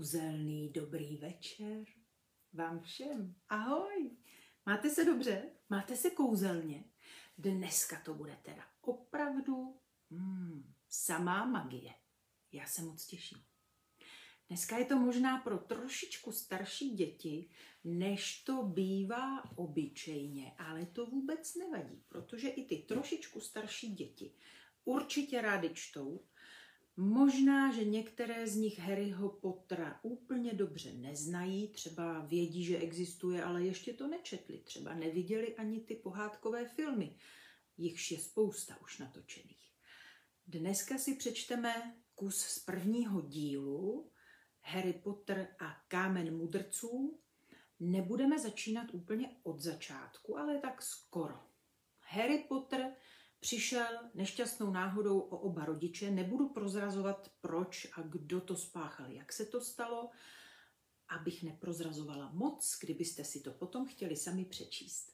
Kouzelný dobrý večer vám všem. Ahoj! Máte se dobře? Máte se kouzelně? Dneska to bude teda opravdu hmm, samá magie. Já se moc těším. Dneska je to možná pro trošičku starší děti, než to bývá obyčejně, ale to vůbec nevadí, protože i ty trošičku starší děti určitě rády čtou Možná, že některé z nich Harryho Pottera úplně dobře neznají, třeba vědí, že existuje, ale ještě to nečetli, třeba neviděli ani ty pohádkové filmy. Jichž je spousta už natočených. Dneska si přečteme kus z prvního dílu Harry Potter a Kámen mudrců. Nebudeme začínat úplně od začátku, ale tak skoro. Harry Potter přišel nešťastnou náhodou o oba rodiče. Nebudu prozrazovat, proč a kdo to spáchal, jak se to stalo, abych neprozrazovala moc, kdybyste si to potom chtěli sami přečíst.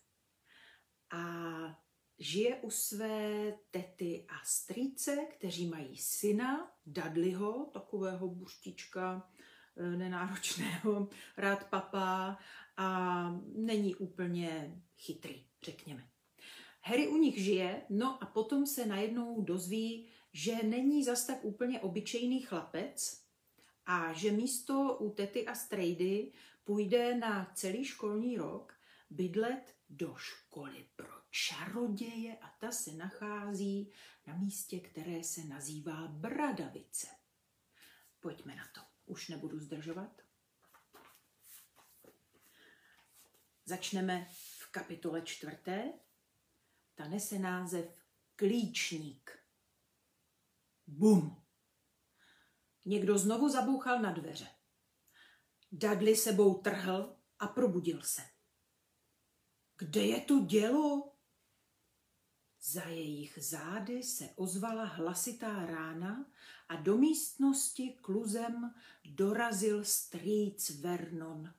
A žije u své tety a strýce, kteří mají syna, Dudleyho, takového buštička, eh, nenáročného, rád papá a není úplně chytrý, řekněme. Harry u nich žije, no a potom se najednou dozví, že není zas tak úplně obyčejný chlapec a že místo u tety a strejdy půjde na celý školní rok bydlet do školy pro čaroděje a ta se nachází na místě, které se nazývá Bradavice. Pojďme na to. Už nebudu zdržovat. Začneme v kapitole čtvrté, ta nese název Klíčník. Bum! Někdo znovu zabouchal na dveře. Dudley sebou trhl a probudil se. Kde je tu dělo? Za jejich zády se ozvala hlasitá rána a do místnosti kluzem dorazil strýc Vernon.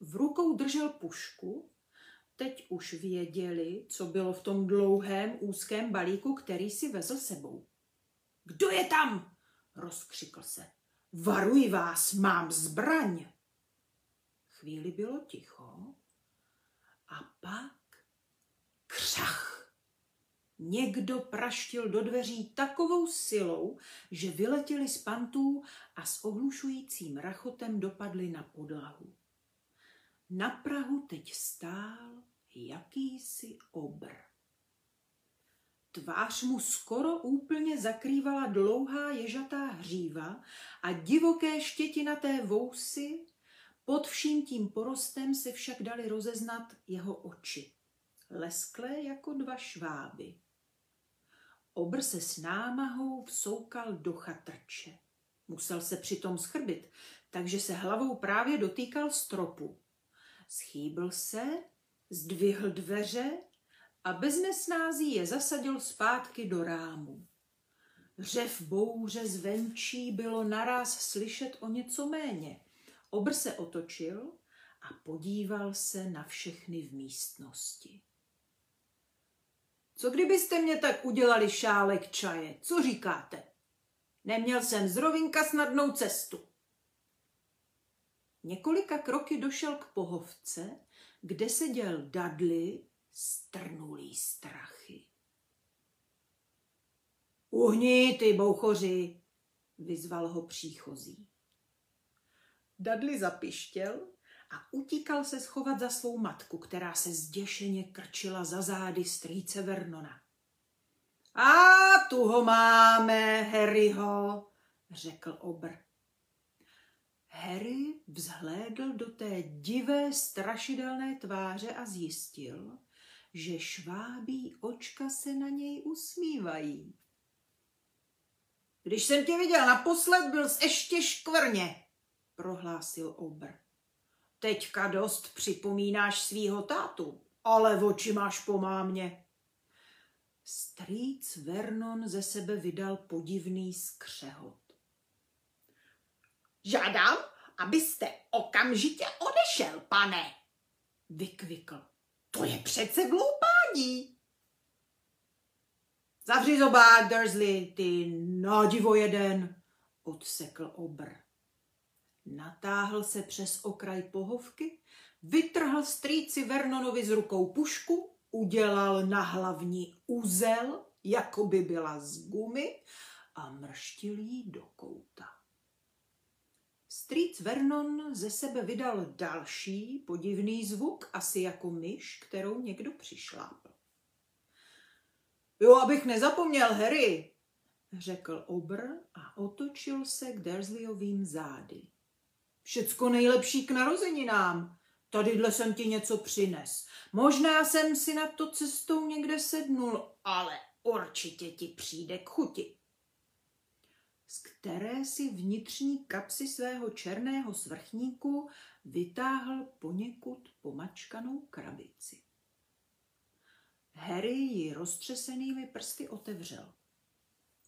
V rukou držel pušku Teď už věděli, co bylo v tom dlouhém úzkém balíku, který si vezl sebou. Kdo je tam? rozkřikl se. Varuji vás, mám zbraň. Chvíli bylo ticho a pak křach. Někdo praštil do dveří takovou silou, že vyletěli z pantů a s ohlušujícím rachotem dopadli na podlahu. Na Prahu teď stál jakýsi obr. Tvář mu skoro úplně zakrývala dlouhá ježatá hříva a divoké štětinaté vousy, pod vším tím porostem se však dali rozeznat jeho oči, lesklé jako dva šváby. Obr se s námahou vsoukal do chatrče. Musel se přitom schrbit, takže se hlavou právě dotýkal stropu. Schýbl se, zdvihl dveře a bez nesnází je zasadil zpátky do rámu. Řev bouře zvenčí bylo naraz slyšet o něco méně. Obr se otočil a podíval se na všechny v místnosti. Co kdybyste mě tak udělali šálek čaje? Co říkáte? Neměl jsem zrovinka snadnou cestu. Několika kroky došel k pohovce, kde seděl Dudley strnulý strachy. Uhni, ty bouchoři, vyzval ho příchozí. Dudley zapištěl a utíkal se schovat za svou matku, která se zděšeně krčila za zády strýce Vernona. A tu ho máme, Harryho, řekl obr. Harry vzhlédl do té divé, strašidelné tváře a zjistil, že švábí očka se na něj usmívají. Když jsem tě viděl naposled, byl jsi ještě škvrně, prohlásil Obr. Teďka dost připomínáš svýho tátu, ale oči máš po mámě. Strýc Vernon ze sebe vydal podivný skřehot. Žádám, abyste okamžitě odešel, pane, vykvikl. To je přece gloupání. Zavři zobák, Dursley, ty nadivo jeden, odsekl obr. natáhl se přes okraj pohovky, vytrhl strýci Vernonovi z rukou pušku, udělal na hlavní úzel, jako by byla z gumy, a mrštil jí do kouta. Strýc Vernon ze sebe vydal další podivný zvuk, asi jako myš, kterou někdo přišlápl. Jo, abych nezapomněl, Harry, řekl Obr a otočil se k Dursleyovým zády. Všecko nejlepší k narozeninám. Tadyhle jsem ti něco přines. Možná jsem si na to cestou někde sednul, ale určitě ti přijde k chuti. Z které si vnitřní kapsy svého černého svrchníku vytáhl poněkud pomačkanou krabici. Harry ji roztřesenými prsty otevřel.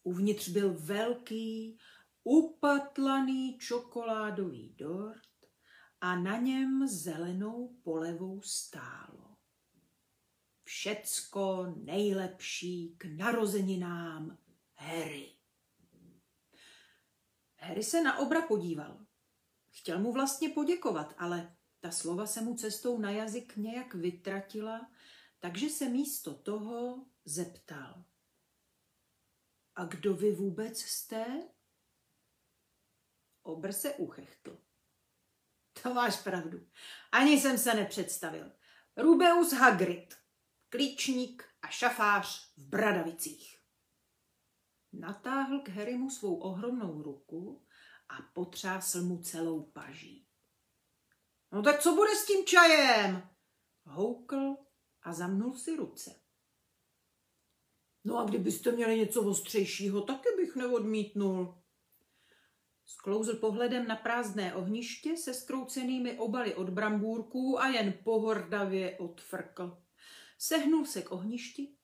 Uvnitř byl velký, upatlaný čokoládový dort a na něm zelenou polevou stálo. Všecko nejlepší k narozeninám Harry. Harry se na obra podíval. Chtěl mu vlastně poděkovat, ale ta slova se mu cestou na jazyk nějak vytratila, takže se místo toho zeptal. A kdo vy vůbec jste? Obr se uchechtl. To máš pravdu. Ani jsem se nepředstavil. Rubeus Hagrid, klíčník a šafář v Bradavicích. Natáhl k Harrymu svou ohromnou ruku a potřásl mu celou paží. No tak co bude s tím čajem? Houkl a zamnul si ruce. No a kdybyste měli něco ostřejšího, taky bych neodmítnul. Sklouzl pohledem na prázdné ohniště se skroucenými obaly od brambůrků a jen pohordavě odfrkl. Sehnul se k ohništi,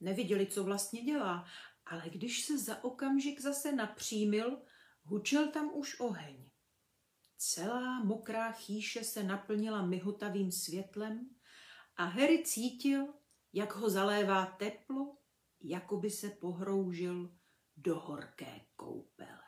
neviděli, co vlastně dělá, ale když se za okamžik zase napřímil, hučel tam už oheň. Celá mokrá chýše se naplnila myhotavým světlem a Harry cítil, jak ho zalévá teplo, jako by se pohroužil do horké koupele.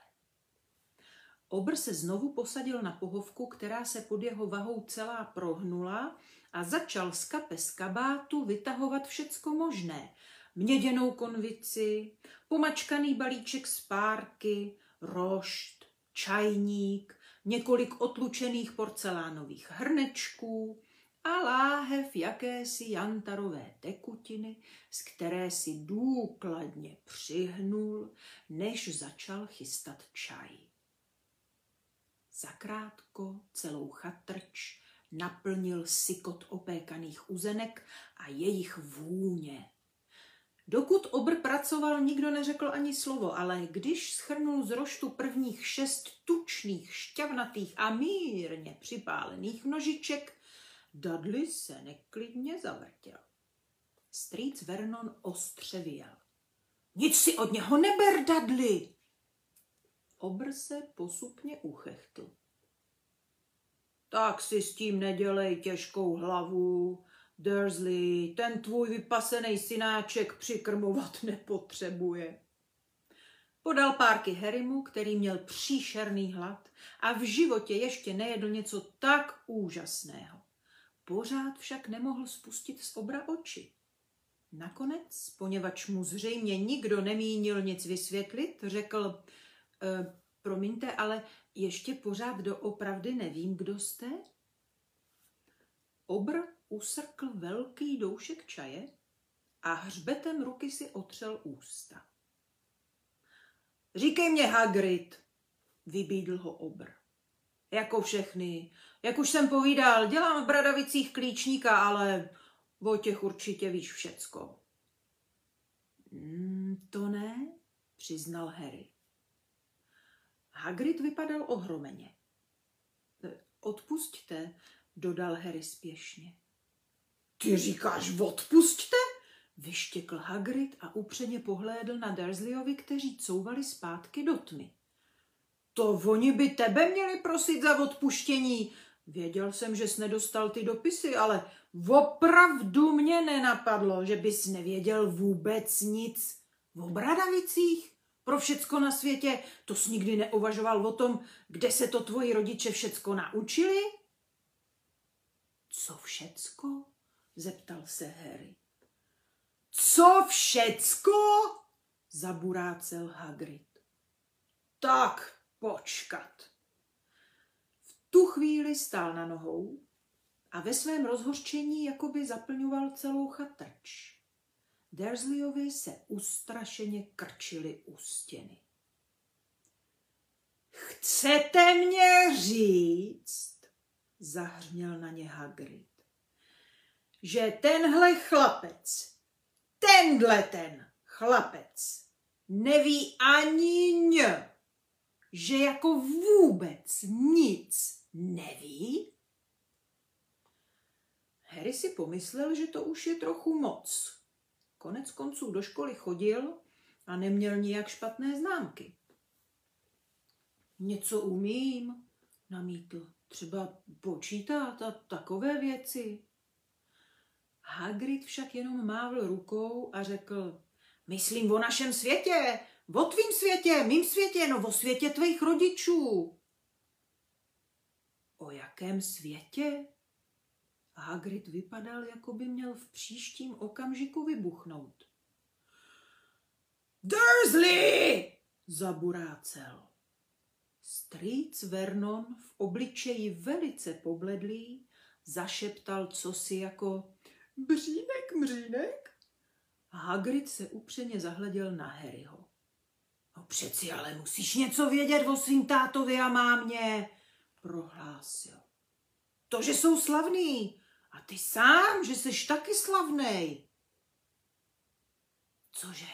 Obr se znovu posadil na pohovku, která se pod jeho vahou celá prohnula a začal z kapes kabátu vytahovat všecko možné. Měděnou konvici, pomačkaný balíček z párky, rošt, čajník, několik otlučených porcelánových hrnečků, a láhev jakési jantarové tekutiny, z které si důkladně přihnul, než začal chystat čaj. Zakrátko celou chatrč naplnil sykot opékaných uzenek a jejich vůně. Dokud obr pracoval, nikdo neřekl ani slovo, ale když schrnul z roštu prvních šest tučných, šťavnatých a mírně připálených nožiček, Dudley se neklidně zavrtěl. Strýc Vernon ostře vyjel. Nic si od něho neber, Dudley! Obr se posupně uchechtl. Tak si s tím nedělej těžkou hlavu. Dursley, ten tvůj vypasený synáček přikrmovat nepotřebuje. Podal párky Harrymu, který měl příšerný hlad a v životě ještě nejedl něco tak úžasného. Pořád však nemohl spustit z obra oči. Nakonec, poněvadž mu zřejmě nikdo nemínil nic vysvětlit, řekl, e, promiňte, ale ještě pořád doopravdy nevím, kdo jste? Obr usrkl velký doušek čaje a hřbetem ruky si otřel ústa. Říkej mě, Hagrid, vybídl ho obr. Jako všechny. Jak už jsem povídal, dělám v Bradavicích klíčníka, ale o těch určitě víš všecko. Mm, to ne, přiznal Harry. Hagrid vypadal ohromeně. Odpusťte, dodal Harry spěšně. Ty říkáš odpusťte? Vyštěkl Hagrid a upřeně pohlédl na Dursleyovi, kteří couvali zpátky do tmy. To oni by tebe měli prosit za odpuštění. Věděl jsem, že jsi nedostal ty dopisy, ale opravdu mě nenapadlo, že bys nevěděl vůbec nic v Obradavicích. pro všecko na světě, to jsi nikdy neuvažoval o tom, kde se to tvoji rodiče všecko naučili? Co všecko? Zeptal se Harry. Co všecko? zaburácel Hagrid. Tak počkat. V tu chvíli stál na nohou a ve svém rozhořčení jakoby zaplňoval celou chatrč. Dursleyovi se ustrašeně krčili u stěny. Chcete mě říct, zahřměl na ně Hagrid, že tenhle chlapec, tenhle ten chlapec neví ani ň, že jako vůbec nic neví? Harry si pomyslel, že to už je trochu moc. Konec konců do školy chodil a neměl nijak špatné známky. Něco umím, namítl. Třeba počítat a takové věci. Hagrid však jenom mávl rukou a řekl, myslím o našem světě, o tvým světě, mým světě, no o světě tvých rodičů. O jakém světě? Hagrid vypadal, jako by měl v příštím okamžiku vybuchnout. Dursley! zaburácel. Strýc Vernon v obličeji velice pobledlý zašeptal cosi jako Břínek, mřínek? Hagrid se upřeně zahleděl na Harryho. No přeci ale musíš něco vědět o svým tátovi a mámě, prohlásil. To, že jsou slavný, a ty sám, že jsi taky slavnej. Cože?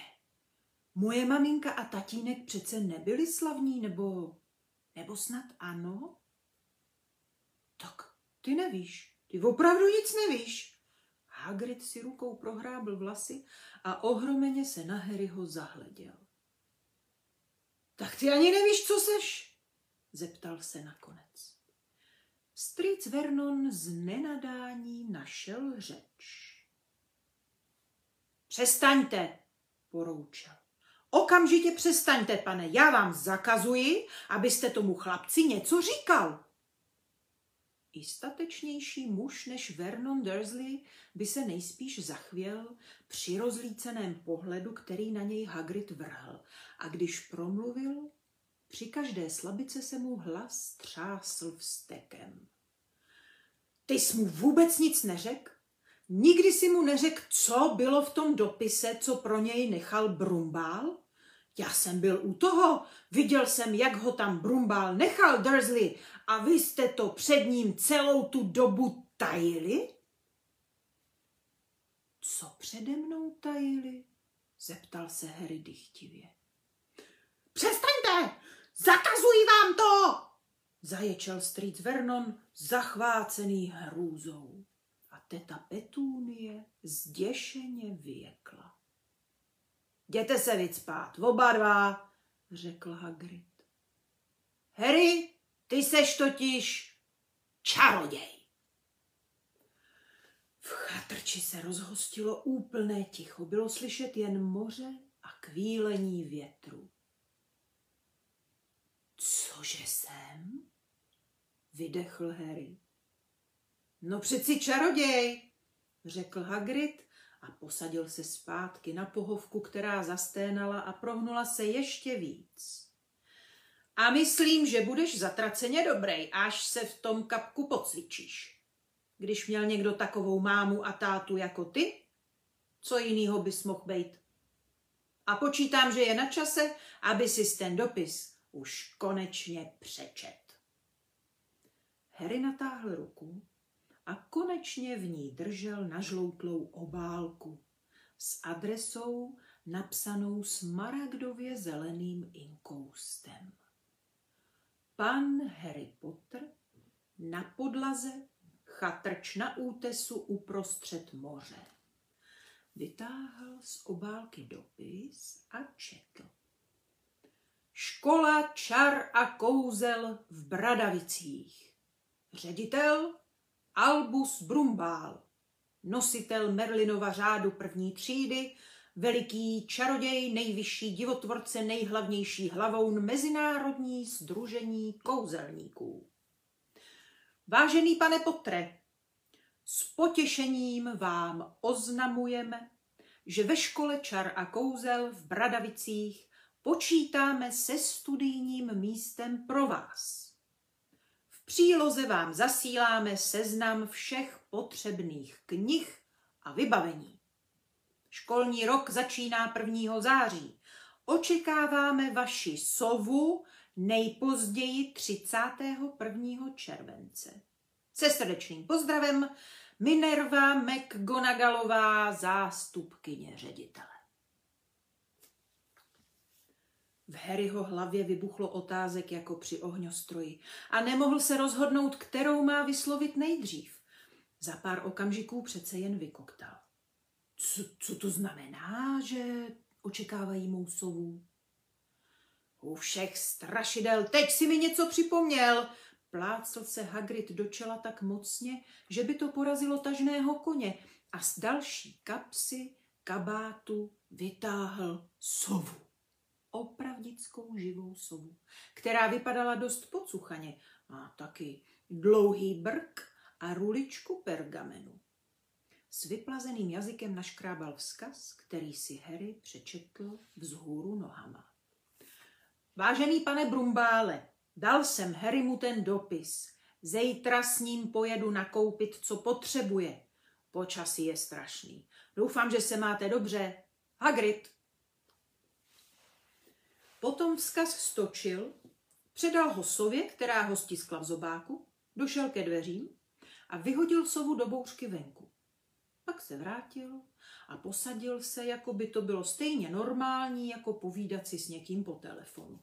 Moje maminka a tatínek přece nebyli slavní, nebo, nebo snad ano? Tak ty nevíš, ty opravdu nic nevíš. Hagrid si rukou prohrábl vlasy a ohromeně se na Harryho zahleděl. Tak ty ani nevíš, co seš? Zeptal se nakonec. Stric Vernon z nenadání našel řeč. Přestaňte, poroučel. Okamžitě přestaňte, pane, já vám zakazuji, abyste tomu chlapci něco říkal. I statečnější muž než Vernon Dursley by se nejspíš zachvěl při rozlíceném pohledu, který na něj Hagrid vrhl. A když promluvil, při každé slabice se mu hlas třásl vstekem. Ty jsi mu vůbec nic neřekl? Nikdy si mu neřekl, co bylo v tom dopise, co pro něj nechal Brumbál? Já jsem byl u toho, viděl jsem, jak ho tam Brumbál nechal, Dursley, a vy jste to před ním celou tu dobu tajili? Co přede mnou tajili? Zeptal se Harry dychtivě. Přestaňte! Zakazuji vám to! Zaječel strýc Vernon, zachvácený hrůzou. A teta Petúnie zděšeně vyjekla. Jděte se víc spát, oba dva, řekl Hagrid. Harry, ty seš totiž čaroděj. V chatrči se rozhostilo úplné ticho. Bylo slyšet jen moře a kvílení větru. Cože jsem? Vydechl Harry. No přeci čaroděj, řekl Hagrid a posadil se zpátky na pohovku, která zasténala a prohnula se ještě víc. A myslím, že budeš zatraceně dobrý, až se v tom kapku pocvičíš. Když měl někdo takovou mámu a tátu jako ty, co jinýho bys mohl být? A počítám, že je na čase, aby si ten dopis už konečně přečet. Harry natáhl ruku a konečně v ní držel nažloutlou obálku s adresou napsanou smaragdově zeleným inkoustem. Pan Harry Potter na podlaze chatrč na útesu uprostřed moře. Vytáhl z obálky dopis a četl. Škola čar a kouzel v Bradavicích. Ředitel Albus Brumbál, nositel Merlinova řádu první třídy veliký čaroděj, nejvyšší divotvorce, nejhlavnější hlavou Mezinárodní združení kouzelníků. Vážený pane Potre, s potěšením vám oznamujeme, že ve škole čar a kouzel v Bradavicích počítáme se studijním místem pro vás. Příloze vám zasíláme seznam všech potřebných knih a vybavení. Školní rok začíná 1. září. Očekáváme vaši sovu nejpozději 31. července. Se srdečným pozdravem Minerva McGonagallová, zástupkyně ředitele. V Harryho hlavě vybuchlo otázek jako při ohňostroji a nemohl se rozhodnout, kterou má vyslovit nejdřív. Za pár okamžiků přece jen vykoktal. Co, co to znamená, že očekávají mou sovu? U všech strašidel, teď si mi něco připomněl. Plácl se Hagrid do čela tak mocně, že by to porazilo tažného koně a z další kapsy kabátu vytáhl sovu. Opravdickou živou sovu, která vypadala dost pocuchaně. Má taky dlouhý brk a ruličku pergamenu. S vyplazeným jazykem naškrábal vzkaz, který si Harry přečetl vzhůru nohama. Vážený pane Brumbále, dal jsem Harrymu ten dopis. Zejtra s ním pojedu nakoupit, co potřebuje. Počasí je strašný. Doufám, že se máte dobře. Hagrid. Potom vzkaz stočil, předal ho sově, která ho stiskla v zobáku, došel ke dveřím a vyhodil sovu do bouřky venku. Pak se vrátil a posadil se, jako by to bylo stejně normální, jako povídat si s někým po telefonu.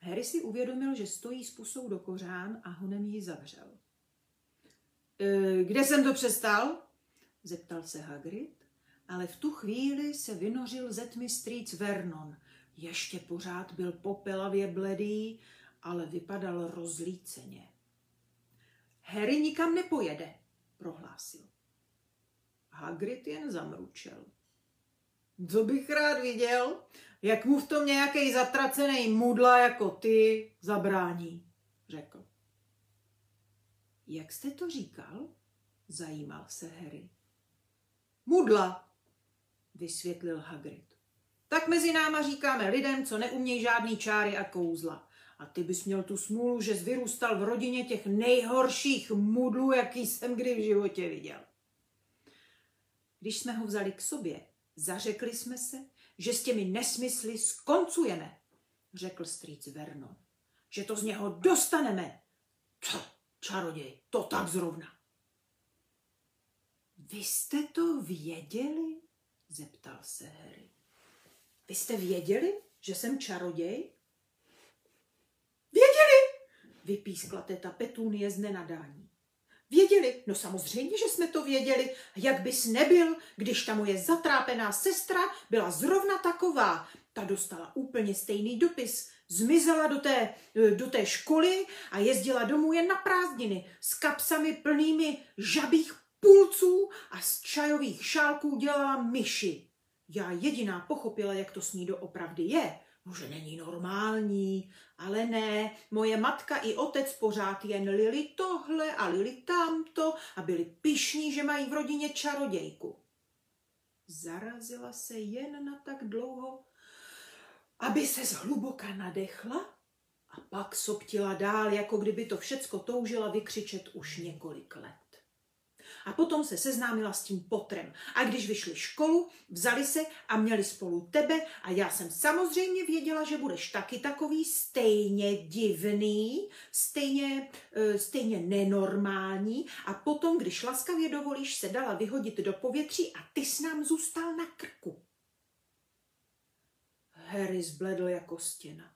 Harry si uvědomil, že stojí s pusou do kořán a honem ji zavřel. E, kde jsem to přestal? zeptal se Hagrid, ale v tu chvíli se vynořil ze tmy strýc Vernon. Ještě pořád byl popelavě bledý, ale vypadal rozlíceně. Harry nikam nepojede, prohlásil. Hagrid jen zamručel. Co bych rád viděl, jak mu v tom nějaký zatracený mudla jako ty zabrání, řekl. Jak jste to říkal? Zajímal se Harry. Mudla, vysvětlil Hagrid. Tak mezi náma říkáme lidem, co neumějí žádný čáry a kouzla. A ty bys měl tu smůlu, že jsi vyrůstal v rodině těch nejhorších mudlů, jaký jsem kdy v životě viděl. Když jsme ho vzali k sobě, zařekli jsme se, že s těmi nesmysly skoncujeme, řekl strýc Vernon. Že to z něho dostaneme. Co, čaroděj, to tak zrovna. Vy jste to věděli? zeptal se Harry. Vy jste věděli, že jsem čaroděj? Věděli, vypískla teta Petunie z nenadání. Věděli, no samozřejmě, že jsme to věděli. Jak bys nebyl, když ta moje zatrápená sestra byla zrovna taková. Ta dostala úplně stejný dopis. Zmizela do té, do té školy a jezdila domů jen na prázdniny s kapsami plnými žabých pulců a z čajových šálků dělala myši. Já jediná pochopila, jak to s ní doopravdy je. No, není normální, ale ne, moje matka i otec pořád jen lili tohle a lili tamto a byli pišní, že mají v rodině čarodějku. Zarazila se jen na tak dlouho, aby se zhluboka nadechla a pak soptila dál, jako kdyby to všecko toužila vykřičet už několik let a potom se seznámila s tím potrem. A když vyšli školu, vzali se a měli spolu tebe a já jsem samozřejmě věděla, že budeš taky takový stejně divný, stejně, e, stejně nenormální a potom, když laskavě dovolíš, se dala vyhodit do povětří a ty s nám zůstal na krku. Harry zbledl jako stěna.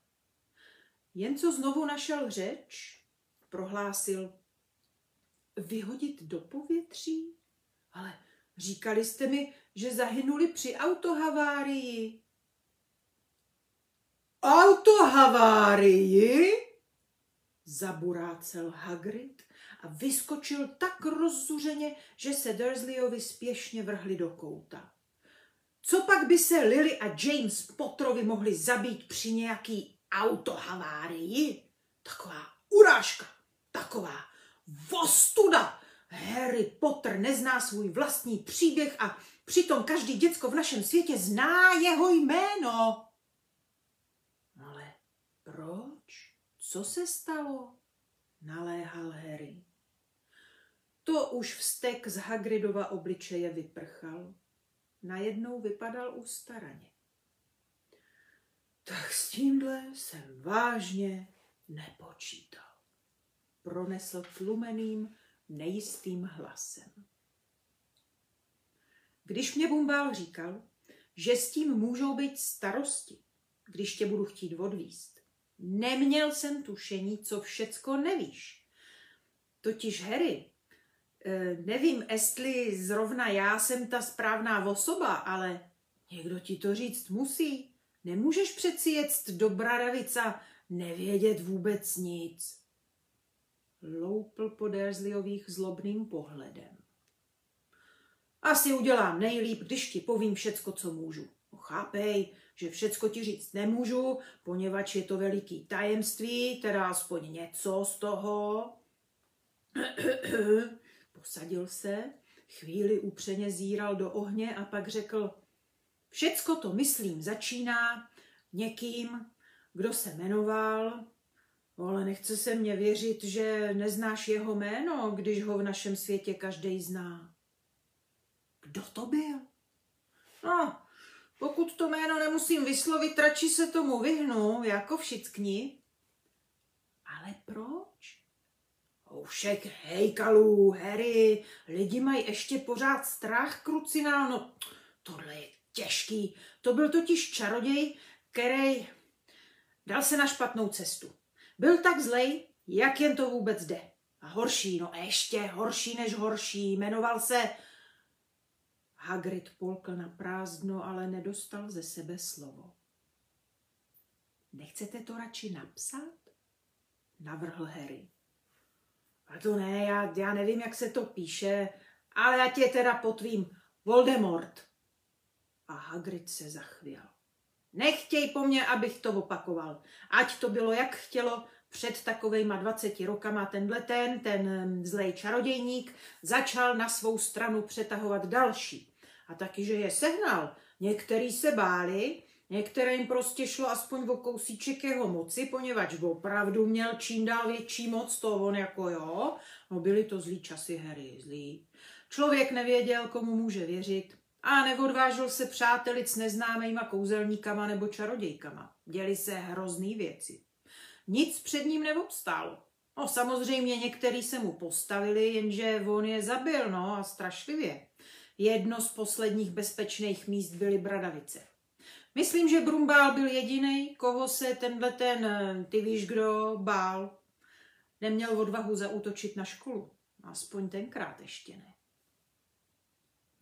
Jen co znovu našel řeč, prohlásil, vyhodit do povětří? Ale říkali jste mi, že zahynuli při autohavárii. Autohavárii? Zaburácel Hagrid a vyskočil tak rozzuřeně, že se Dursleyovi spěšně vrhli do kouta. Co pak by se Lily a James Potterovi mohli zabít při nějaký autohavárii? Taková urážka, taková vostuda. Harry Potter nezná svůj vlastní příběh a přitom každý děcko v našem světě zná jeho jméno. Ale proč? Co se stalo? Naléhal Harry. To už vztek z Hagridova obličeje vyprchal. Najednou vypadal ustaraně. Tak s tímhle jsem vážně nepočítal. Pronesl tlumeným, nejistým hlasem. Když mě Bumbál říkal, že s tím můžou být starosti, když tě budu chtít odvíst, neměl jsem tušení, co všecko nevíš. Totiž Harry, eh, nevím, jestli zrovna já jsem ta správná osoba, ale někdo ti to říct musí. Nemůžeš přeci jet do Bradavica nevědět vůbec nic. Loupl po Dursleyových zlobným pohledem. Asi udělám nejlíp, když ti povím všecko, co můžu. No, chápej, že všecko ti říct nemůžu, poněvadž je to veliký tajemství, teda aspoň něco z toho. Posadil se, chvíli upřeně zíral do ohně a pak řekl, všecko to, myslím, začíná někým, kdo se jmenoval, ale nechce se mě věřit, že neznáš jeho jméno, když ho v našem světě každý zná. Kdo to byl? No, pokud to jméno nemusím vyslovit, radši se tomu vyhnu, jako všichni. Ale proč? Všech hejkalů, Harry, lidi mají ještě pořád strach, krucinál, no tohle je těžký. To byl totiž čaroděj, který dal se na špatnou cestu. Byl tak zlej, jak jen to vůbec jde. A horší, no ještě horší než horší, jmenoval se Hagrid polkl na prázdno, ale nedostal ze sebe slovo. Nechcete to radši napsat? Navrhl Harry. A to ne, já, já nevím, jak se to píše, ale já tě teda potvím. Voldemort. A Hagrid se zachvěl. Nechtěj po mně, abych to opakoval. Ať to bylo, jak chtělo, před takovejma 20 rokama tenhle ten, ten zlej čarodějník, začal na svou stranu přetahovat další a taky, že je sehnal. Některý se báli, některým prostě šlo aspoň o kousíček jeho moci, poněvadž opravdu měl čím dál větší moc, to on jako jo, no byly to zlý časy Harry, zlý. Člověk nevěděl, komu může věřit a neodvážil se přátelit s neznámýma kouzelníkama nebo čarodějkama. Děli se hrozný věci. Nic před ním neobstálo. No samozřejmě některý se mu postavili, jenže on je zabil, no a strašlivě. Jedno z posledních bezpečných míst byly Bradavice. Myslím, že Brumbál byl jediný, koho se tenhle ten, eh, ty víš kdo, bál. Neměl odvahu zaútočit na školu. Aspoň tenkrát ještě ne.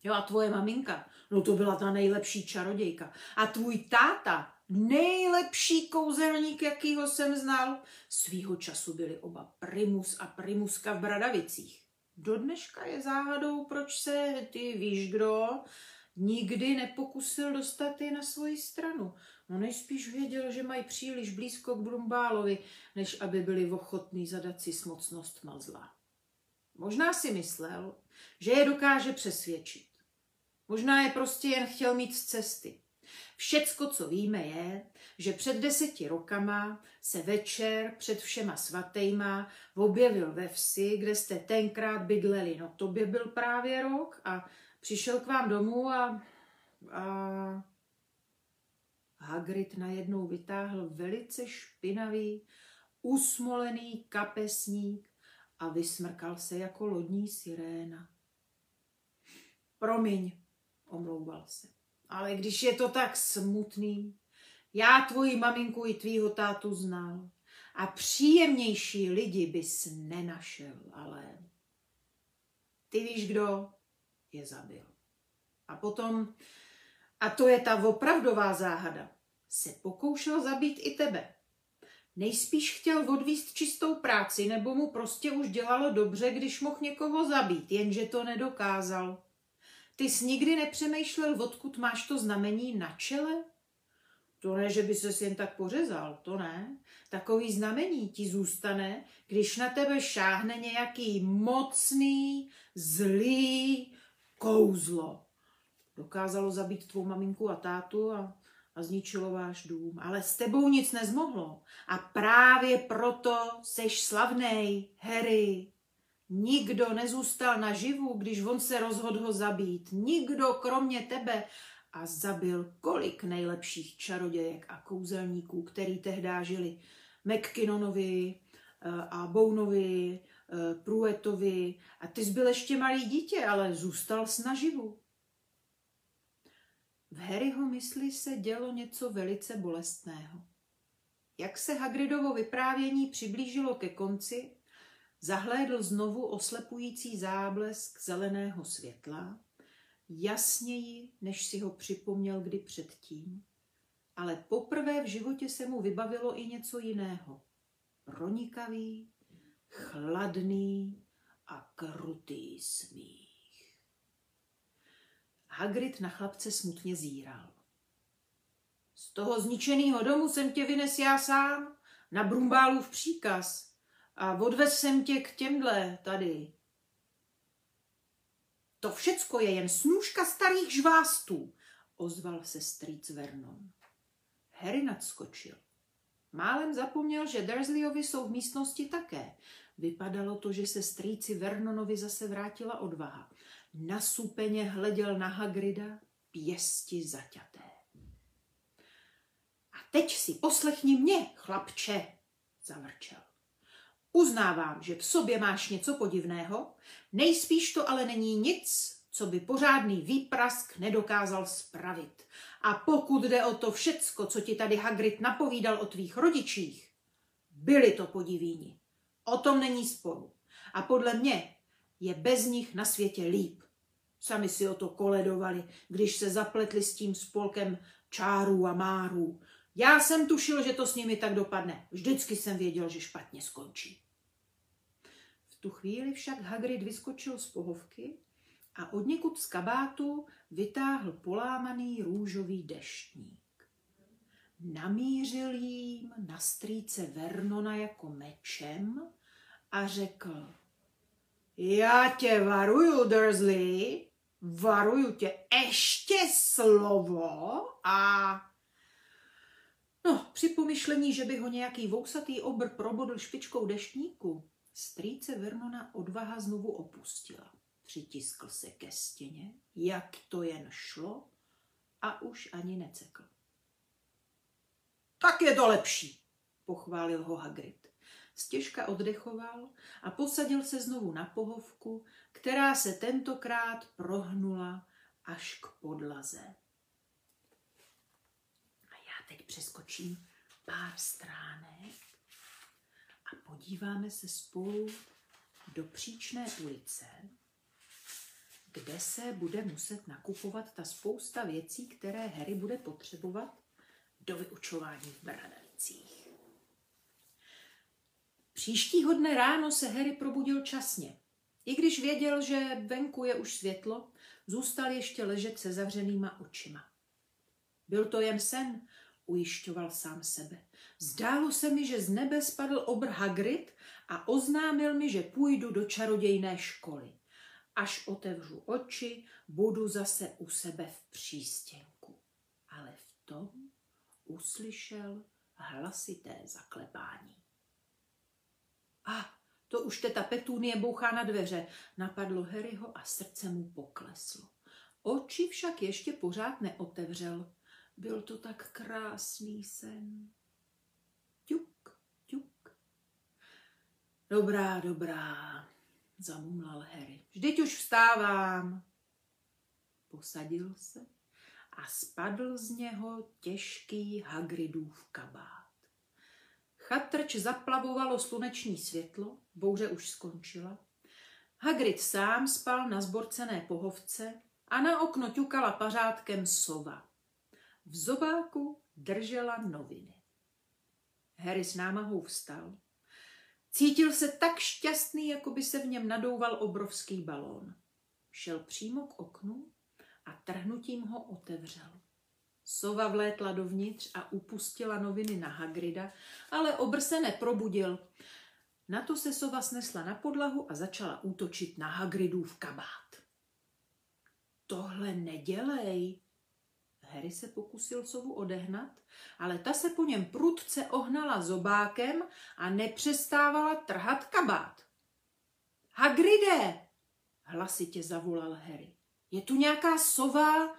Jo a tvoje maminka, no to byla ta nejlepší čarodějka. A tvůj táta, nejlepší kouzelník, jakýho jsem znal. Svýho času byli oba primus a primuska v Bradavicích. Do dneška je záhadou, proč se ty víš kdo nikdy nepokusil dostat je na svoji stranu. No nejspíš věděl, že mají příliš blízko k Brumbálovi, než aby byli ochotní zadat si smocnost mazla. Možná si myslel, že je dokáže přesvědčit. Možná je prostě jen chtěl mít z cesty. Všecko, co víme, je, že před deseti rokama se večer před všema svatejma objevil ve vsi, kde jste tenkrát bydleli. No to by byl právě rok a přišel k vám domů a, a Hagrid najednou vytáhl velice špinavý, usmolený kapesník a vysmrkal se jako lodní siréna. Promiň, omlouval se. Ale když je to tak smutný, já tvoji maminku i tvýho tátu znal a příjemnější lidi bys nenašel, ale ty víš, kdo je zabil. A potom, a to je ta opravdová záhada, se pokoušel zabít i tebe. Nejspíš chtěl odvíst čistou práci, nebo mu prostě už dělalo dobře, když mohl někoho zabít, jenže to nedokázal. Ty jsi nikdy nepřemýšlel, odkud máš to znamení na čele? To ne, že by se jen tak pořezal, to ne. Takový znamení ti zůstane, když na tebe šáhne nějaký mocný, zlý kouzlo. Dokázalo zabít tvou maminku a tátu a, a zničilo váš dům, ale s tebou nic nezmohlo. A právě proto seš slavnej, Harry. Nikdo nezůstal naživu, když on se rozhodl ho zabít. Nikdo kromě tebe a zabil kolik nejlepších čarodějek a kouzelníků, který tehdy žili. McKinnonovi eh, a Bounovi, eh, Pruetovi a ty jsi byl ještě malý dítě, ale zůstal s naživu. V Harryho mysli se dělo něco velice bolestného. Jak se Hagridovo vyprávění přiblížilo ke konci, zahlédl znovu oslepující záblesk zeleného světla, jasněji, než si ho připomněl kdy předtím, ale poprvé v životě se mu vybavilo i něco jiného. Pronikavý, chladný a krutý smích. Hagrid na chlapce smutně zíral. Z toho zničeného domu jsem tě vynes já sám, na Brumbálův příkaz a odvez jsem tě k těmhle tady. To všecko je jen snůžka starých žvástů, ozval se strýc Vernon. Harry nadskočil. Málem zapomněl, že Dursleyovi jsou v místnosti také. Vypadalo to, že se strýci Vernonovi zase vrátila odvaha. Nasupeně hleděl na Hagrida, pěsti zaťaté. A teď si poslechni mě, chlapče, zavrčel. Uznávám, že v sobě máš něco podivného, nejspíš to ale není nic, co by pořádný výprask nedokázal spravit. A pokud jde o to všecko, co ti tady Hagrid napovídal o tvých rodičích, byli to podivíni. O tom není sporu. A podle mě je bez nich na světě líp. Sami si o to koledovali, když se zapletli s tím spolkem čárů a márů. Já jsem tušil, že to s nimi tak dopadne. Vždycky jsem věděl, že špatně skončí. V tu chvíli však Hagrid vyskočil z pohovky a od někud z kabátu vytáhl polámaný růžový deštník. Namířil jím na strýce Vernona jako mečem a řekl Já tě varuju, Dursley, varuju tě ještě slovo a... No, při pomyšlení, že by ho nějaký vousatý obr probodl špičkou deštníku, strýce Vernona odvaha znovu opustila. Přitiskl se ke stěně, jak to jen šlo, a už ani necekl. Tak je to lepší, pochválil ho Hagrid. Stěžka oddechoval a posadil se znovu na pohovku, která se tentokrát prohnula až k podlaze. Teď přeskočím pár stránek a podíváme se spolu do příčné ulice, kde se bude muset nakupovat ta spousta věcí, které Harry bude potřebovat do vyučování v Bradalicích. Příštího dne ráno se Harry probudil časně. I když věděl, že venku je už světlo, zůstal ještě ležet se zavřenýma očima. Byl to jen sen, ujišťoval sám sebe. Zdálo se mi, že z nebe spadl obr Hagrid a oznámil mi, že půjdu do čarodějné školy. Až otevřu oči, budu zase u sebe v přístěnku. Ale v tom uslyšel hlasité zaklepání. A to už teta Petunie bouchá na dveře, napadlo Harryho a srdce mu pokleslo. Oči však ještě pořád neotevřel. Byl to tak krásný sen. Tuk, tuk. Dobrá, dobrá, zamumlal Harry. Vždyť už vstávám. Posadil se a spadl z něho těžký Hagridův kabát. Chatrč zaplavovalo sluneční světlo, bouře už skončila. Hagrid sám spal na zborcené pohovce a na okno ťukala pařádkem sova. V zobáku držela noviny. Harry s námahou vstal Cítil se tak šťastný, jako by se v něm nadouval obrovský balón. Šel přímo k oknu a trhnutím ho otevřel. Sova vlétla dovnitř a upustila noviny na Hagrida, ale obr se neprobudil. Na to se sova snesla na podlahu a začala útočit na Hagridův kabát. Tohle nedělej, Harry se pokusil sovu odehnat, ale ta se po něm prudce ohnala zobákem a nepřestávala trhat kabát. Hagride! hlasitě zavolal Harry. Je tu nějaká sova?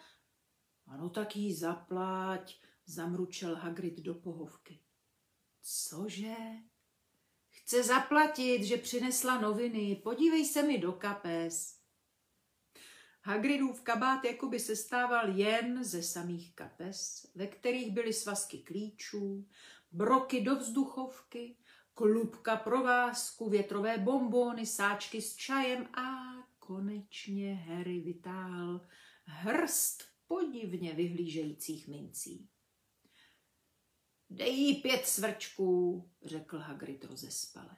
Ano, tak jí zaplať, zamručel Hagrid do pohovky. Cože? Chce zaplatit, že přinesla noviny. Podívej se mi do kapes. Hagridův kabát jakoby se stával jen ze samých kapes, ve kterých byly svazky klíčů, broky do vzduchovky, klubka provázku, větrové bombóny, sáčky s čajem a konečně Harry vytáhl hrst podivně vyhlížejících mincí. Dej jí pět svrčků, řekl Hagrid rozespale.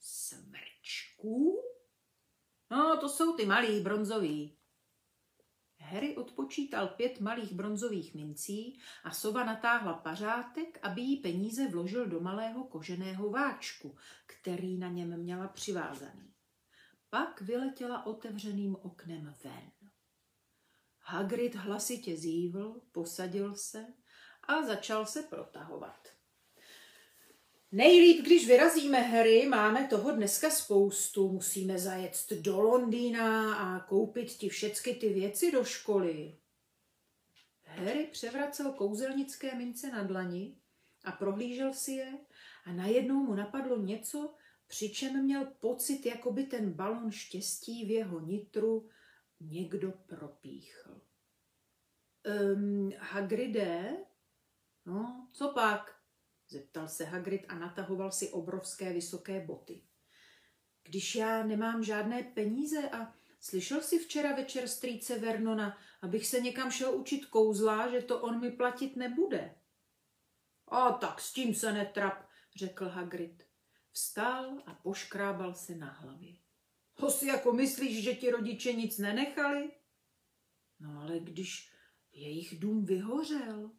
Svrčků? No, to jsou ty malý, bronzový. Harry odpočítal pět malých bronzových mincí a sova natáhla pařátek, aby jí peníze vložil do malého koženého váčku, který na něm měla přivázaný. Pak vyletěla otevřeným oknem ven. Hagrid hlasitě zívl, posadil se a začal se protahovat. Nejlíp, když vyrazíme, Harry, máme toho dneska spoustu. Musíme zajet do Londýna a koupit ti všechny ty věci do školy. Harry převracel kouzelnické mince na dlani a prohlížel si je a najednou mu napadlo něco, přičem měl pocit, jako by ten balon štěstí v jeho nitru někdo propíchl. Um, Hagride? No, co pak? Zeptal se Hagrid a natahoval si obrovské vysoké boty. Když já nemám žádné peníze a slyšel si včera večer strýce Vernona, abych se někam šel učit kouzla, že to on mi platit nebude. A tak s tím se netrap, řekl Hagrid. Vstál a poškrábal se na hlavě. Ho si jako myslíš, že ti rodiče nic nenechali? No ale když jejich dům vyhořel,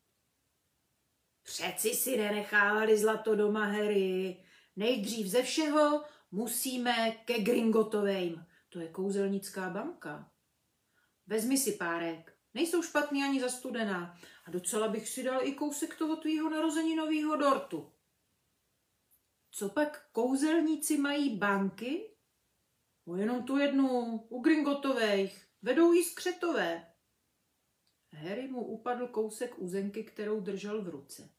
Přeci si nenechávali zlato doma, Harry. Nejdřív ze všeho musíme ke Gringotovejm. To je kouzelnická banka. Vezmi si párek. Nejsou špatný ani za studená. A docela bych si dal i kousek toho tvýho narozeninového dortu. Co pak kouzelníci mají banky? O jenom tu jednu, u Gringotovejch. Vedou i skřetové. Harry mu upadl kousek uzenky, kterou držel v ruce.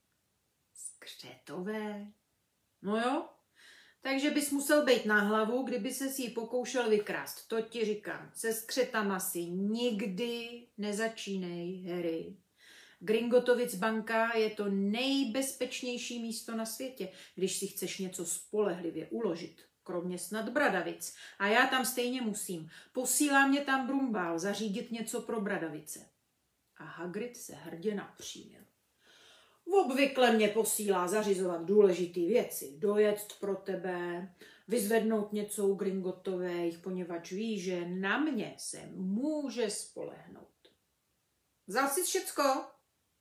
Skřetové? No jo, takže bys musel být na hlavu, kdyby se si ji pokoušel vykrást. To ti říkám. Se skřetama si nikdy nezačínej, Harry. Gringotovic banka je to nejbezpečnější místo na světě, když si chceš něco spolehlivě uložit. Kromě snad Bradavic. A já tam stejně musím. Posílá mě tam Brumbál zařídit něco pro Bradavice. A Hagrid se hrdě napřímil. Obvykle mě posílá zařizovat důležité věci, dojet pro tebe, vyzvednout něco u Gringotových, poněvadž ví, že na mě se může spolehnout. Vzal jsi všecko?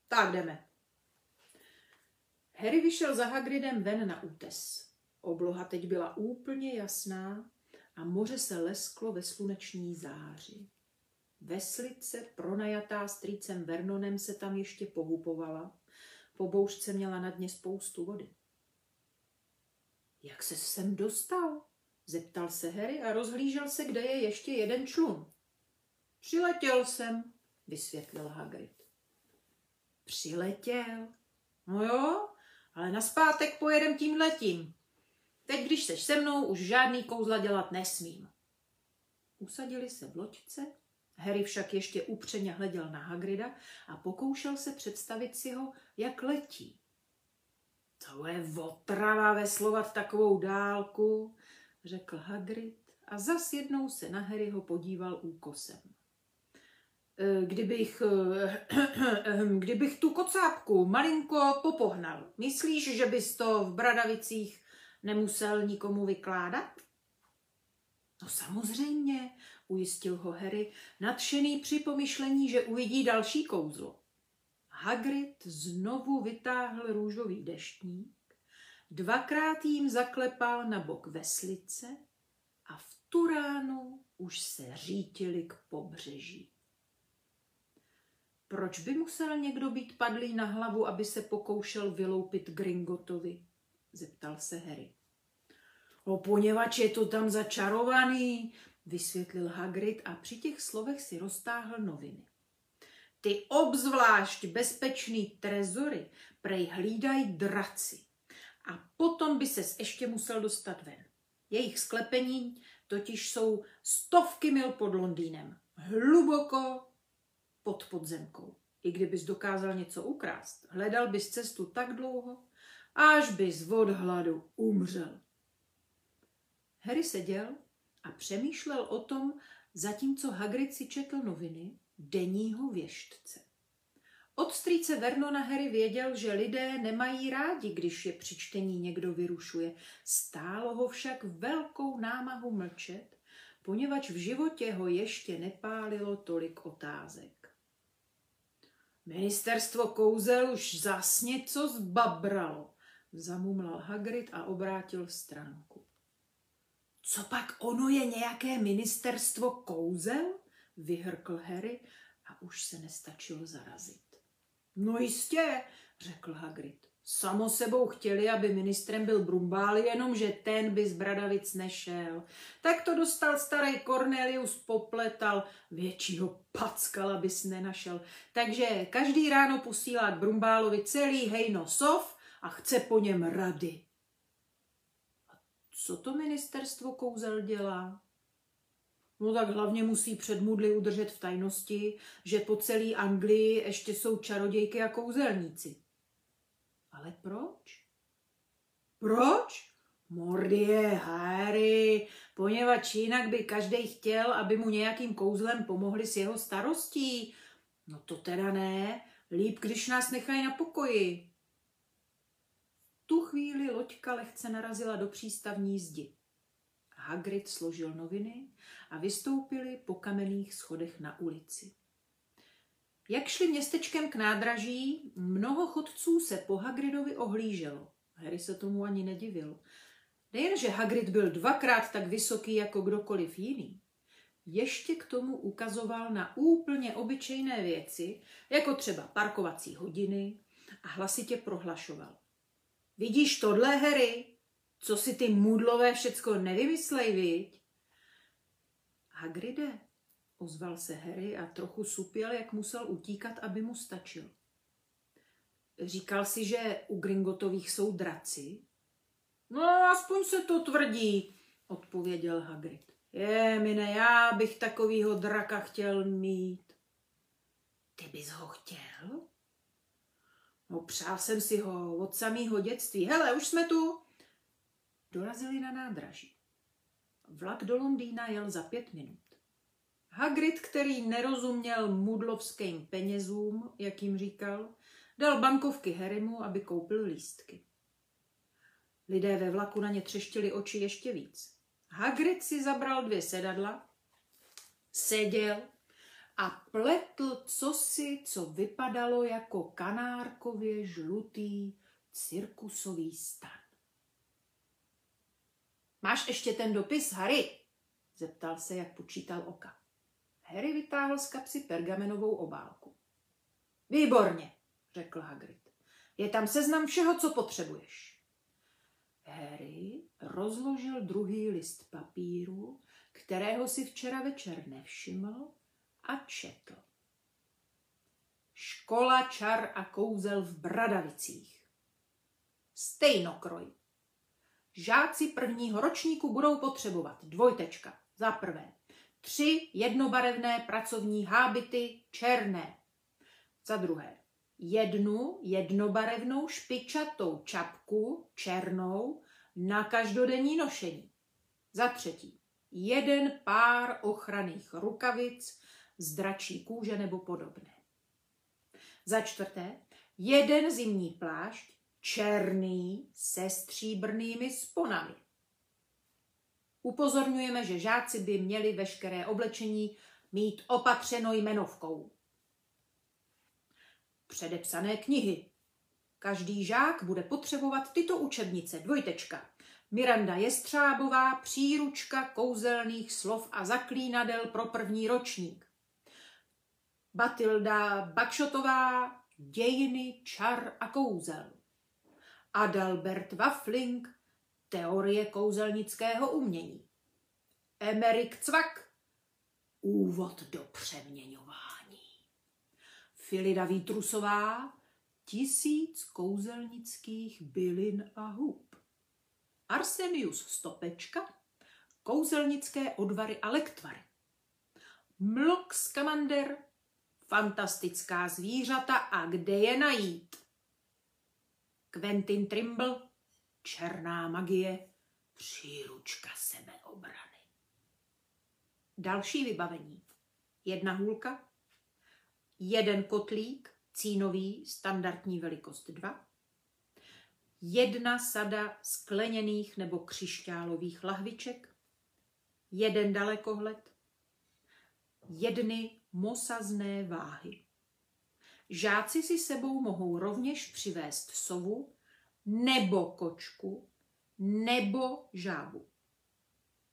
Tak jdeme. Harry vyšel za Hagridem ven na útes. Obloha teď byla úplně jasná a moře se lesklo ve sluneční záři. Veslice, pronajatá strýcem Vernonem, se tam ještě pohupovala po bouřce měla na dně spoustu vody. Jak se sem dostal? Zeptal se Harry a rozhlížel se, kde je ještě jeden člun. Přiletěl jsem, vysvětlil Hagrid. Přiletěl? No jo, ale naspátek pojedem tím letím. Teď, když seš se mnou, už žádný kouzla dělat nesmím. Usadili se v loďce Harry však ještě upřeně hleděl na Hagrida a pokoušel se představit si ho, jak letí. To je otrava veslovat takovou dálku, řekl Hagrid a zas jednou se na Harryho podíval úkosem. E, kdybych, e, kdybych tu kocápku malinko popohnal, myslíš, že bys to v Bradavicích nemusel nikomu vykládat? No samozřejmě, ujistil ho Harry, nadšený při pomyšlení, že uvidí další kouzlo. Hagrid znovu vytáhl růžový deštník, dvakrát jim zaklepal na bok veslice a v tu ránu už se řítili k pobřeží. Proč by musel někdo být padlý na hlavu, aby se pokoušel vyloupit Gringotovi? zeptal se Harry. O, poněvadž je to tam začarovaný, vysvětlil Hagrid a při těch slovech si roztáhl noviny. Ty obzvlášť bezpečný trezory prej hlídají draci. A potom by ses ještě musel dostat ven. Jejich sklepení totiž jsou stovky mil pod Londýnem, hluboko pod podzemkou. I kdybys dokázal něco ukrást, hledal bys cestu tak dlouho, až bys od hladu umřel. Harry seděl a přemýšlel o tom, zatímco Hagrid si četl noviny denního věštce. Od strýce Vernona Harry věděl, že lidé nemají rádi, když je při čtení někdo vyrušuje. Stálo ho však velkou námahu mlčet, poněvadž v životě ho ještě nepálilo tolik otázek. Ministerstvo kouzel už zas něco zbabralo, zamumlal Hagrid a obrátil stránku. Co pak ono je nějaké ministerstvo kouzel? Vyhrkl Harry a už se nestačilo zarazit. No jistě, řekl Hagrid. Samo sebou chtěli, aby ministrem byl Brumbál, jenomže ten by z Bradavic nešel. Tak to dostal starý Cornelius, popletal, většího packala bys nenašel. Takže každý ráno posílá k Brumbálovi celý hejno sov a chce po něm rady. Co to ministerstvo kouzel dělá? No tak hlavně musí předmudly udržet v tajnosti, že po celé Anglii ještě jsou čarodějky a kouzelníci. Ale proč? Proč? Mordie, Harry, poněvadž jinak by každý chtěl, aby mu nějakým kouzlem pomohli s jeho starostí. No to teda ne, líp, když nás nechají na pokoji. Tu chvíli loďka lehce narazila do přístavní zdi. Hagrid složil noviny a vystoupili po kamenných schodech na ulici. Jak šli městečkem k nádraží, mnoho chodců se po Hagridovi ohlíželo. Harry se tomu ani nedivil. Nejen, že Hagrid byl dvakrát tak vysoký jako kdokoliv jiný, ještě k tomu ukazoval na úplně obyčejné věci, jako třeba parkovací hodiny a hlasitě prohlašoval. Vidíš tohle, Harry? Co si ty mudlové všecko nevymyslej, viď? Hagride, ozval se Harry a trochu supěl, jak musel utíkat, aby mu stačil. Říkal si, že u Gringotových jsou draci? No, aspoň se to tvrdí, odpověděl Hagrid. Je, mine, já bych takovýho draka chtěl mít. Ty bys ho chtěl? No, přál jsem si ho od samého dětství. Hele, už jsme tu. Dorazili na nádraží. Vlak do Londýna jel za pět minut. Hagrid, který nerozuměl mudlovským penězům, jak jim říkal, dal bankovky Harrymu, aby koupil lístky. Lidé ve vlaku na ně třeštili oči ještě víc. Hagrid si zabral dvě sedadla, seděl a pletl cosi, co vypadalo jako kanárkově žlutý cirkusový stan. Máš ještě ten dopis, Harry? Zeptal se, jak počítal oka. Harry vytáhl z kapsy pergamenovou obálku. Výborně, řekl Hagrid. Je tam seznam všeho, co potřebuješ. Harry rozložil druhý list papíru, kterého si včera večer nevšiml a četl. Škola čar a kouzel v Bradavicích. Stejnokroj. Žáci prvního ročníku budou potřebovat dvojtečka. Za prvé, tři jednobarevné pracovní hábity černé. Za druhé, jednu jednobarevnou špičatou čapku černou na každodenní nošení. Za třetí, jeden pár ochranných rukavic z dračí kůže nebo podobné. Za čtvrté, jeden zimní plášť černý se stříbrnými sponami. Upozorňujeme, že žáci by měli veškeré oblečení mít opatřeno jmenovkou. Předepsané knihy. Každý žák bude potřebovat tyto učebnice. Dvojtečka. Miranda Jestřábová, příručka kouzelných slov a zaklínadel pro první ročník. Batilda Bakšotová, dějiny, čar a kouzel. Adalbert Waffling, teorie kouzelnického umění. Emerik Cvak, úvod do přeměňování. Filida Vítrusová, tisíc kouzelnických bylin a hub. Arsenius Stopečka, kouzelnické odvary a lektvary. Mlok Skamander, fantastická zvířata a kde je najít. Quentin Trimble, černá magie, příručka sebeobrany. Další vybavení. Jedna hůlka, jeden kotlík, cínový, standardní velikost 2, jedna sada skleněných nebo křišťálových lahviček, jeden dalekohled, jedny mosazné váhy. Žáci si sebou mohou rovněž přivést sovu nebo kočku nebo žábu.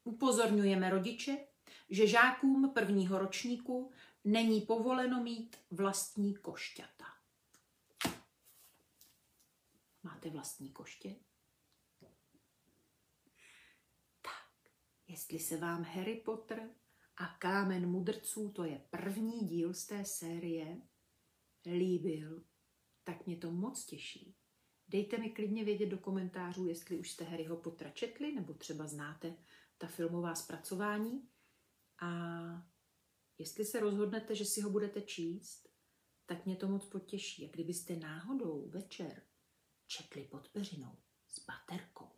Upozorňujeme rodiče, že žákům prvního ročníku není povoleno mít vlastní košťata. Máte vlastní koště? Tak, jestli se vám Harry Potter a Kámen mudrců, to je první díl z té série, líbil, tak mě to moc těší. Dejte mi klidně vědět do komentářů, jestli už jste Harryho Pottera četli, nebo třeba znáte ta filmová zpracování. A jestli se rozhodnete, že si ho budete číst, tak mě to moc potěší. A kdybyste náhodou večer četli pod peřinou s baterkou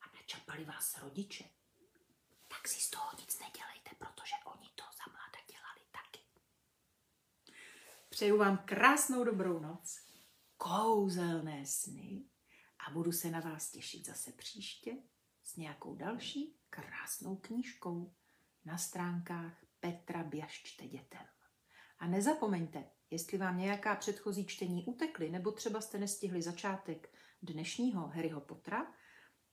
a nečapali vás rodiče, tak si z toho nic nedělejte, protože oni to za mláda dělali taky. Přeju vám krásnou dobrou noc, kouzelné sny a budu se na vás těšit zase příště s nějakou další krásnou knížkou na stránkách Petra Běžčte dětem. A nezapomeňte, jestli vám nějaká předchozí čtení utekly, nebo třeba jste nestihli začátek dnešního Harryho Pottera,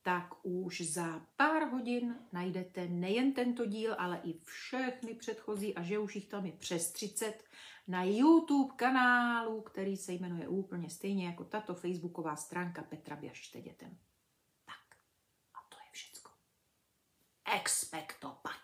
tak už za pár hodin najdete nejen tento díl, ale i všechny předchozí a že už jich tam je přes 30 na YouTube kanálu, který se jmenuje úplně stejně jako tato facebooková stránka Petra Běžte dětem. Tak, a to je všecko. Expecto patronum. Pa, pa, pa.